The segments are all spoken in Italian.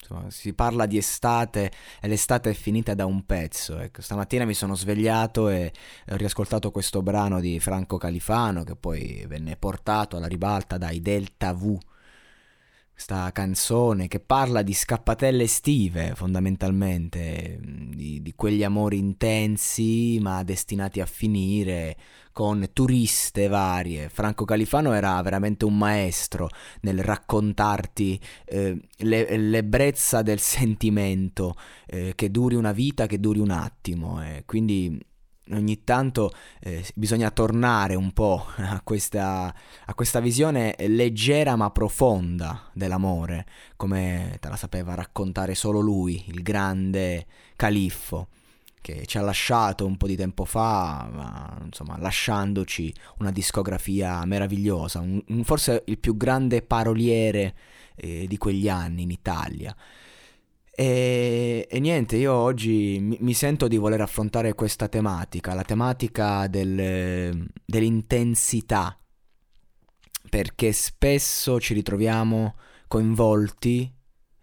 Insomma, si parla di estate e l'estate è finita da un pezzo. Ecco, stamattina mi sono svegliato e ho riascoltato questo brano di Franco Califano che poi venne portato alla ribalta dai Delta V. Questa canzone che parla di scappatelle estive fondamentalmente, di, di quegli amori intensi ma destinati a finire con turiste varie. Franco Califano era veramente un maestro nel raccontarti eh, le, l'ebbrezza del sentimento, eh, che duri una vita, che duri un attimo. Eh. Quindi ogni tanto eh, bisogna tornare un po' a questa, a questa, visione leggera ma profonda dell'amore, come te la sapeva raccontare solo lui, il grande califfo, che ci ha lasciato un po' di tempo fa, ma, insomma, lasciandoci una discografia meravigliosa, un, un, forse il più grande paroliere eh, di quegli anni in Italia. E, e, niente, io oggi mi, mi, sento di voler affrontare questa tematica, la tematica del, dell'intensità, perché spesso ci ritroviamo coinvolti,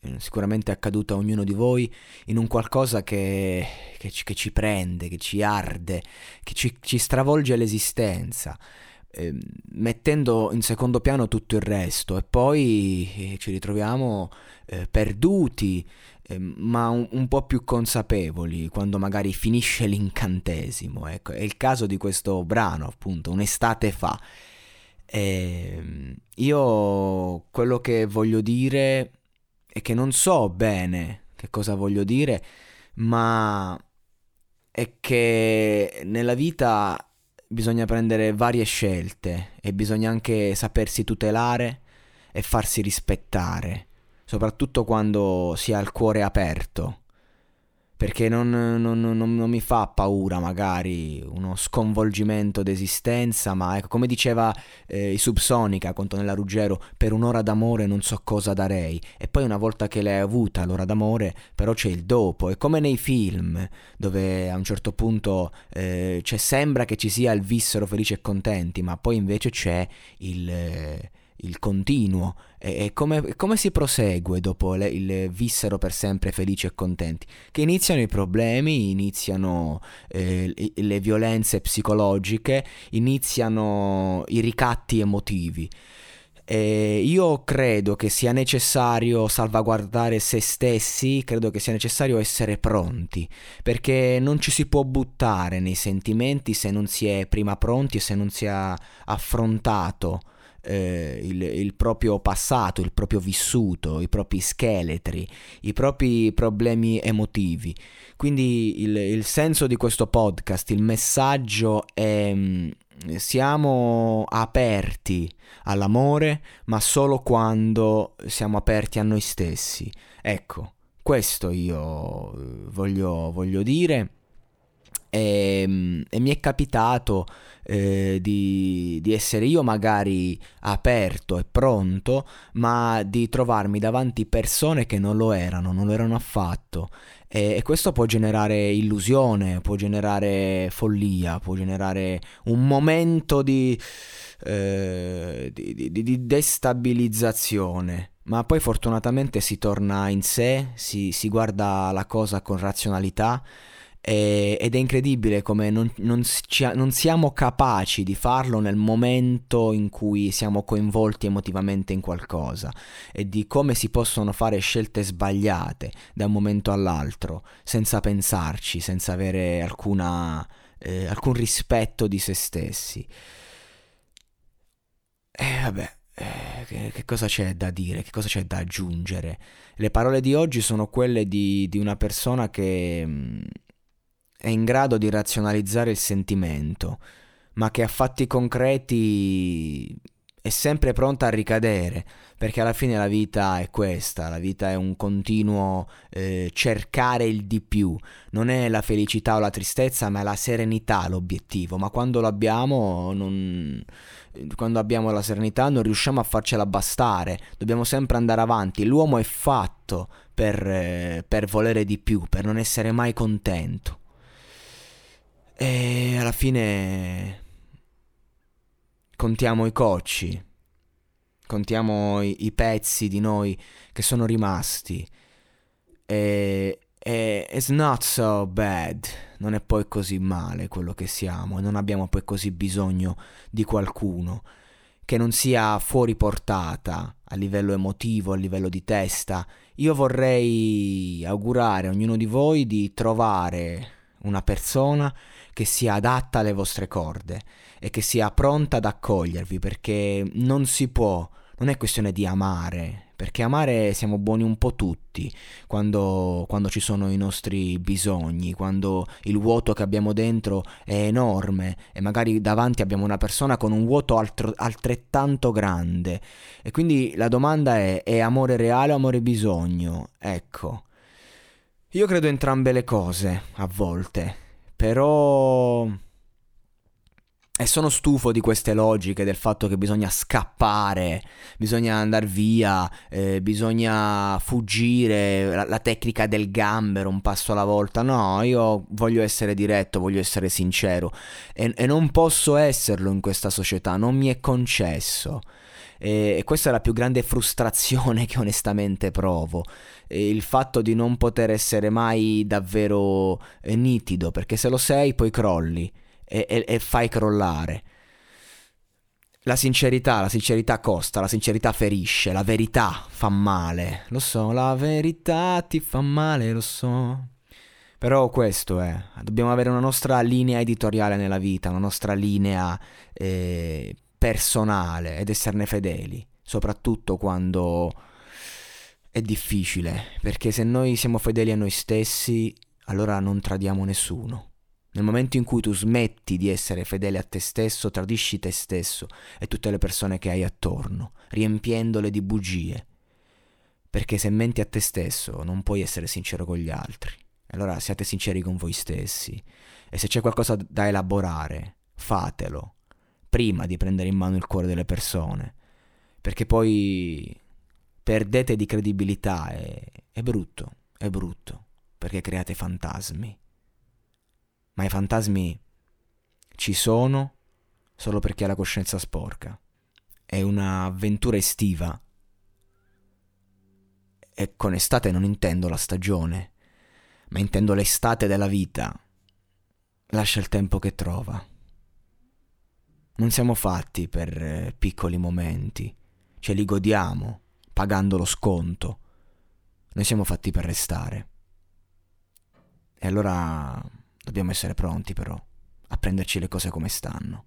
eh, sicuramente è accaduto a ognuno di voi, in un qualcosa che, che, ci, che ci, prende, che ci arde, che ci, ci stravolge l'esistenza. Eh, mettendo in secondo piano tutto il resto e poi eh, ci ritroviamo eh, perduti Ehm, ma un, un, po' più consapevoli quando magari finisce l'incantesimo. Ecco, è il caso di questo brano, appunto, un'estate fa. E ehm, io quello che voglio dire è che non so bene che cosa voglio dire, ma è che nella vita bisogna prendere varie scelte e bisogna anche sapersi tutelare e farsi rispettare soprattutto quando si ha il cuore aperto, perché non, non, non, non mi fa paura magari uno sconvolgimento d'esistenza, ma ecco, come diceva eh, i Subsonica con Tonella Ruggero, per un'ora d'amore non so cosa darei, e poi una volta che l'hai avuta l'ora d'amore, però c'è il dopo, è come nei film, dove a un certo punto eh, sembra che ci sia il vissero felici e contenti, ma poi invece c'è il... Eh, il continuo e, e come, come, si prosegue dopo le, il vissero per sempre felici e contenti? Che iniziano i problemi, iniziano eh, le violenze psicologiche, iniziano i ricatti emotivi. E io credo che sia necessario salvaguardare se stessi, credo che sia necessario essere pronti, perché non ci si può buttare nei sentimenti se non si è prima pronti e se non si è affrontato eh, il, il, proprio passato, il proprio vissuto, i propri scheletri, i propri problemi emotivi. Quindi il, il senso di questo podcast, il messaggio è mm, siamo aperti all'amore, ma solo quando siamo aperti a noi stessi. Ecco, questo io eh, voglio, voglio dire. E, mm, e, mi è capitato eh, di, di, essere io magari aperto e pronto, ma di trovarmi davanti persone che non lo erano, non lo erano affatto. E, e questo può generare illusione, può generare follia, può generare un momento di, eh, di, di destabilizzazione ma poi fortunatamente si torna in sé, si, si guarda la cosa con razionalità ed è incredibile come non, non, non, siamo capaci di farlo nel momento in cui siamo coinvolti emotivamente in qualcosa e di come si possono fare scelte sbagliate da un momento all'altro senza pensarci, senza avere alcuna, eh, alcun rispetto di se stessi. E vabbè, eh, che, che, cosa c'è da dire, che cosa c'è da aggiungere? Le parole di oggi sono quelle di, di una persona che mm, è in grado di razionalizzare il sentimento, ma che a fatti concreti è sempre pronta a ricadere, perché alla fine la vita è questa, la vita è un continuo eh, cercare il di più, non è la felicità o la tristezza, ma è la serenità l'obiettivo, ma quando l'abbiamo non... quando abbiamo la serenità non riusciamo a farcela bastare, dobbiamo sempre andare avanti, l'uomo è fatto per, eh, per volere di più, per non essere mai contento. E alla fine contiamo i cocci, contiamo i, i pezzi di noi che sono rimasti. E, e it's not so bad, non è poi così male quello che siamo, non abbiamo poi così bisogno di qualcuno che non sia fuori portata a livello emotivo, a livello di testa. Io vorrei augurare a ognuno di voi di trovare una persona che sia adatta alle vostre corde e che sia pronta ad accogliervi perché non si può, non è questione di amare, perché amare siamo buoni un po' tutti quando, quando, ci sono i nostri bisogni, quando il vuoto che abbiamo dentro è enorme e magari davanti abbiamo una persona con un vuoto altro, altrettanto grande. E quindi la domanda è, è amore reale o amore bisogno? Ecco. Io credo entrambe le cose, a volte. Però... E sono stufo di queste logiche, del fatto che bisogna scappare, bisogna andare via, eh, bisogna fuggire, la, la, tecnica del gambero un passo alla volta. No, io voglio essere diretto, voglio essere sincero e, e non posso esserlo in questa società, non mi è concesso. E, e questa è la più grande frustrazione che onestamente provo il fatto di non poter essere mai davvero eh, nitido, perché se lo sei poi crolli e, e, e fai crollare. La sincerità, la sincerità costa, la sincerità ferisce, la verità fa male. Lo so, la verità ti fa male, lo so. Però questo è, dobbiamo avere una nostra linea editoriale nella vita, una nostra linea eh, personale ed esserne fedeli, soprattutto quando è difficile, perché se noi siamo fedeli a noi stessi, allora non tradiamo nessuno. Nel momento in cui tu smetti di essere fedele a te stesso, tradisci te stesso e tutte le persone che hai attorno, riempiendole di bugie. Perché se menti a te stesso non puoi essere sincero con gli altri. Allora siate sinceri con voi stessi. E se c'è qualcosa da elaborare, fatelo, prima di prendere in mano il cuore delle persone. Perché poi perdete di credibilità, è, è brutto, è brutto, perché create fantasmi. Ma i fantasmi ci sono solo perché ha la coscienza sporca. È un'avventura estiva. E con estate non intendo la stagione, ma intendo l'estate della vita. Lascia il tempo che trova. Non siamo fatti per eh, piccoli momenti, ce li godiamo pagando lo sconto. Noi siamo fatti per restare. E allora dobbiamo essere pronti però a prenderci le cose come stanno.